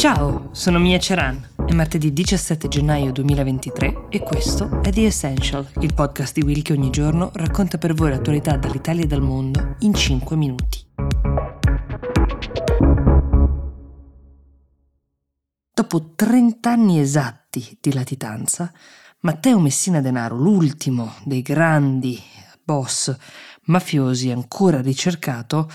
Ciao, sono Mia Ceran. È martedì 17 gennaio 2023 e questo è The Essential, il podcast di Will che ogni giorno racconta per voi l'attualità dall'Italia e dal mondo in 5 minuti. Dopo 30 anni esatti di latitanza, Matteo Messina Denaro, l'ultimo dei grandi boss mafiosi ancora ricercato,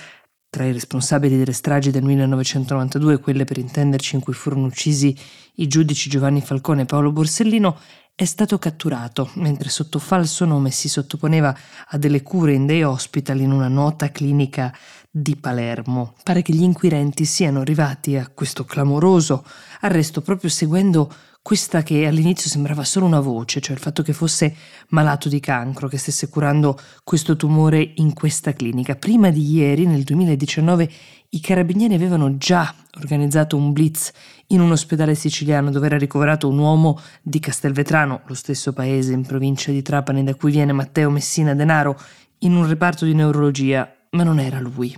tra i responsabili delle stragi del 1992, quelle per intenderci in cui furono uccisi i giudici Giovanni Falcone e Paolo Borsellino, è stato catturato mentre sotto falso nome si sottoponeva a delle cure in day hospital in una nota clinica di Palermo. Pare che gli inquirenti siano arrivati a questo clamoroso arresto proprio seguendo questa che all'inizio sembrava solo una voce, cioè il fatto che fosse malato di cancro, che stesse curando questo tumore in questa clinica. Prima di ieri, nel 2019, i carabinieri avevano già organizzato un blitz in un ospedale siciliano dove era ricoverato un uomo di Castelvetrano, lo stesso paese in provincia di Trapani da cui viene Matteo Messina Denaro, in un reparto di neurologia, ma non era lui.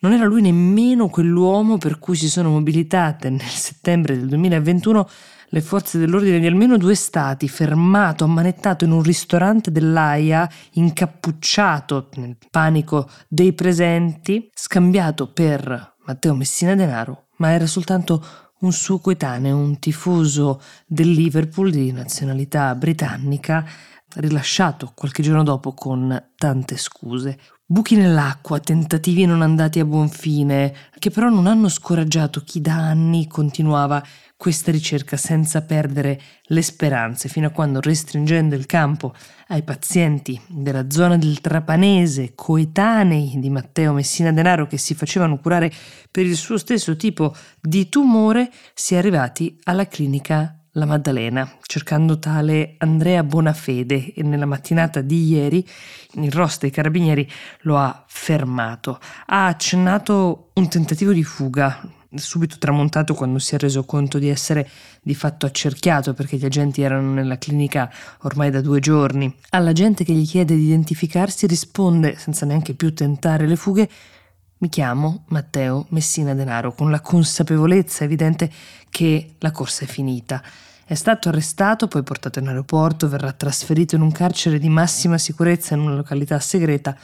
Non era lui nemmeno quell'uomo per cui si sono mobilitate nel settembre del 2021 le forze dell'ordine di almeno due stati, fermato, ammanettato in un ristorante dell'AIA, incappucciato nel panico dei presenti, scambiato per Matteo Messina Denaro, ma era soltanto un suo coetaneo, un tifoso del Liverpool di nazionalità britannica, rilasciato qualche giorno dopo con tante scuse. Buchi nell'acqua, tentativi non andati a buon fine, che però non hanno scoraggiato chi da anni continuava questa ricerca senza perdere le speranze, fino a quando, restringendo il campo ai pazienti della zona del Trapanese, coetanei di Matteo Messina Denaro che si facevano curare per il suo stesso tipo di tumore, si è arrivati alla clinica la Maddalena, cercando tale Andrea Bonafede e nella mattinata di ieri il ROS dei carabinieri lo ha fermato. Ha accennato un tentativo di fuga, subito tramontato quando si è reso conto di essere di fatto accerchiato perché gli agenti erano nella clinica ormai da due giorni. Alla gente che gli chiede di identificarsi risponde, senza neanche più tentare le fughe, mi chiamo Matteo Messina Denaro, con la consapevolezza evidente che la corsa è finita. È stato arrestato, poi portato in aeroporto, verrà trasferito in un carcere di massima sicurezza in una località segreta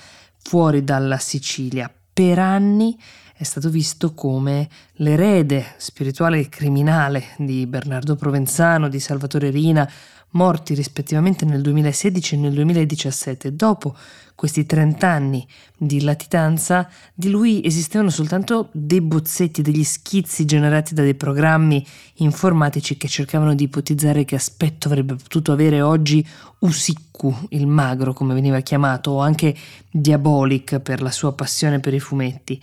fuori dalla Sicilia. Per anni è stato visto come l'erede spirituale e criminale di Bernardo Provenzano, di Salvatore Rina, morti rispettivamente nel 2016 e nel 2017. Dopo questi 30 anni di latitanza, di lui esistevano soltanto dei bozzetti, degli schizzi generati da dei programmi informatici che cercavano di ipotizzare che aspetto avrebbe potuto avere oggi Usiccu, il magro come veniva chiamato, o anche Diabolic per la sua passione per i fumetti.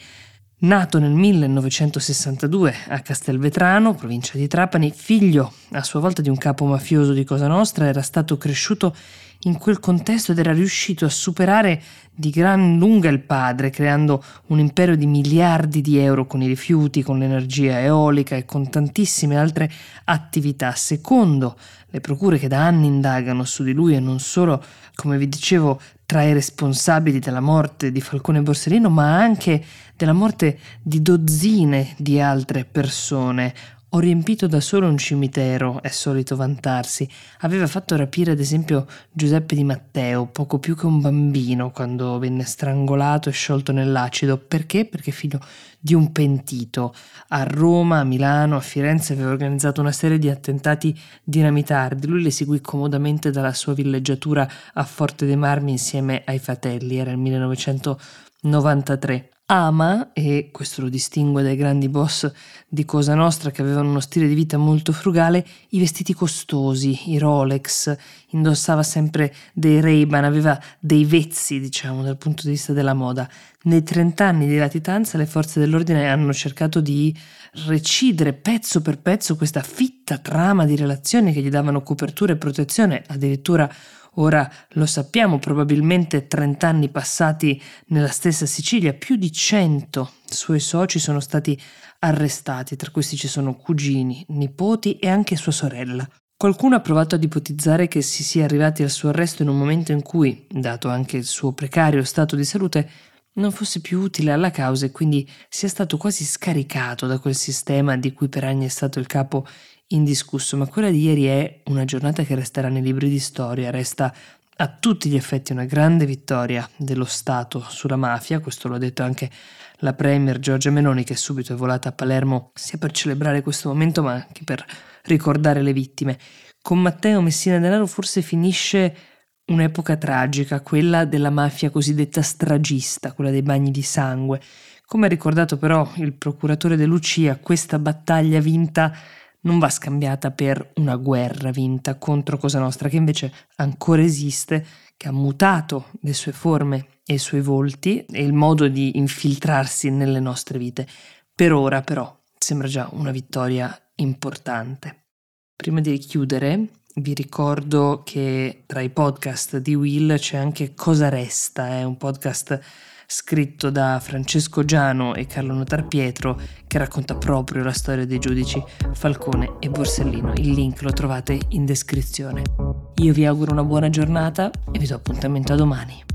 Nato nel 1962 a Castelvetrano, provincia di Trapani, figlio a sua volta di un capo mafioso di Cosa Nostra, era stato cresciuto in quel contesto ed era riuscito a superare di gran lunga il padre, creando un impero di miliardi di euro con i rifiuti, con l'energia eolica e con tantissime altre attività. Secondo le procure che da anni indagano su di lui e non solo, come vi dicevo, tra i responsabili della morte di Falcone Borsellino, ma anche della morte di dozzine di altre persone, ho riempito da solo un cimitero, è solito vantarsi. Aveva fatto rapire ad esempio Giuseppe Di Matteo, poco più che un bambino, quando venne strangolato e sciolto nell'acido. Perché? Perché figlio di un pentito. A Roma, a Milano, a Firenze aveva organizzato una serie di attentati dinamitardi. Lui le seguì comodamente dalla sua villeggiatura a Forte dei Marmi insieme ai fratelli. Era il 1993 ama, e questo lo distingue dai grandi boss di Cosa Nostra che avevano uno stile di vita molto frugale, i vestiti costosi, i Rolex, indossava sempre dei Ray-Ban, aveva dei vezzi, diciamo, dal punto di vista della moda. Nei 30 anni di latitanza le forze dell'ordine hanno cercato di recidere pezzo per pezzo questa fitta trama di relazioni che gli davano copertura e protezione, addirittura Ora lo sappiamo, probabilmente 30 anni passati nella stessa Sicilia, più di 100 suoi soci sono stati arrestati, tra questi ci sono cugini, nipoti e anche sua sorella. Qualcuno ha provato ad ipotizzare che si sia arrivati al suo arresto in un momento in cui, dato anche il suo precario stato di salute, non fosse più utile alla causa e quindi sia stato quasi scaricato da quel sistema di cui per anni è stato il capo indiscusso, ma quella di ieri è una giornata che resterà nei libri di storia, resta a tutti gli effetti una grande vittoria dello Stato sulla mafia, questo l'ha detto anche la Premier Giorgia Meloni che subito è volata a Palermo sia per celebrare questo momento ma anche per ricordare le vittime. Con Matteo Messina Denaro forse finisce un'epoca tragica, quella della mafia cosiddetta stragista, quella dei bagni di sangue. Come ha ricordato però il procuratore De Lucia, questa battaglia vinta non va scambiata per una guerra vinta contro Cosa Nostra, che invece ancora esiste, che ha mutato le sue forme e i suoi volti e il modo di infiltrarsi nelle nostre vite. Per ora però sembra già una vittoria importante. Prima di chiudere, vi ricordo che tra i podcast di Will c'è anche Cosa Resta, è un podcast scritto da Francesco Giano e Carlo Notar Pietro che racconta proprio la storia dei giudici Falcone e Borsellino. Il link lo trovate in descrizione. Io vi auguro una buona giornata e vi do appuntamento a domani.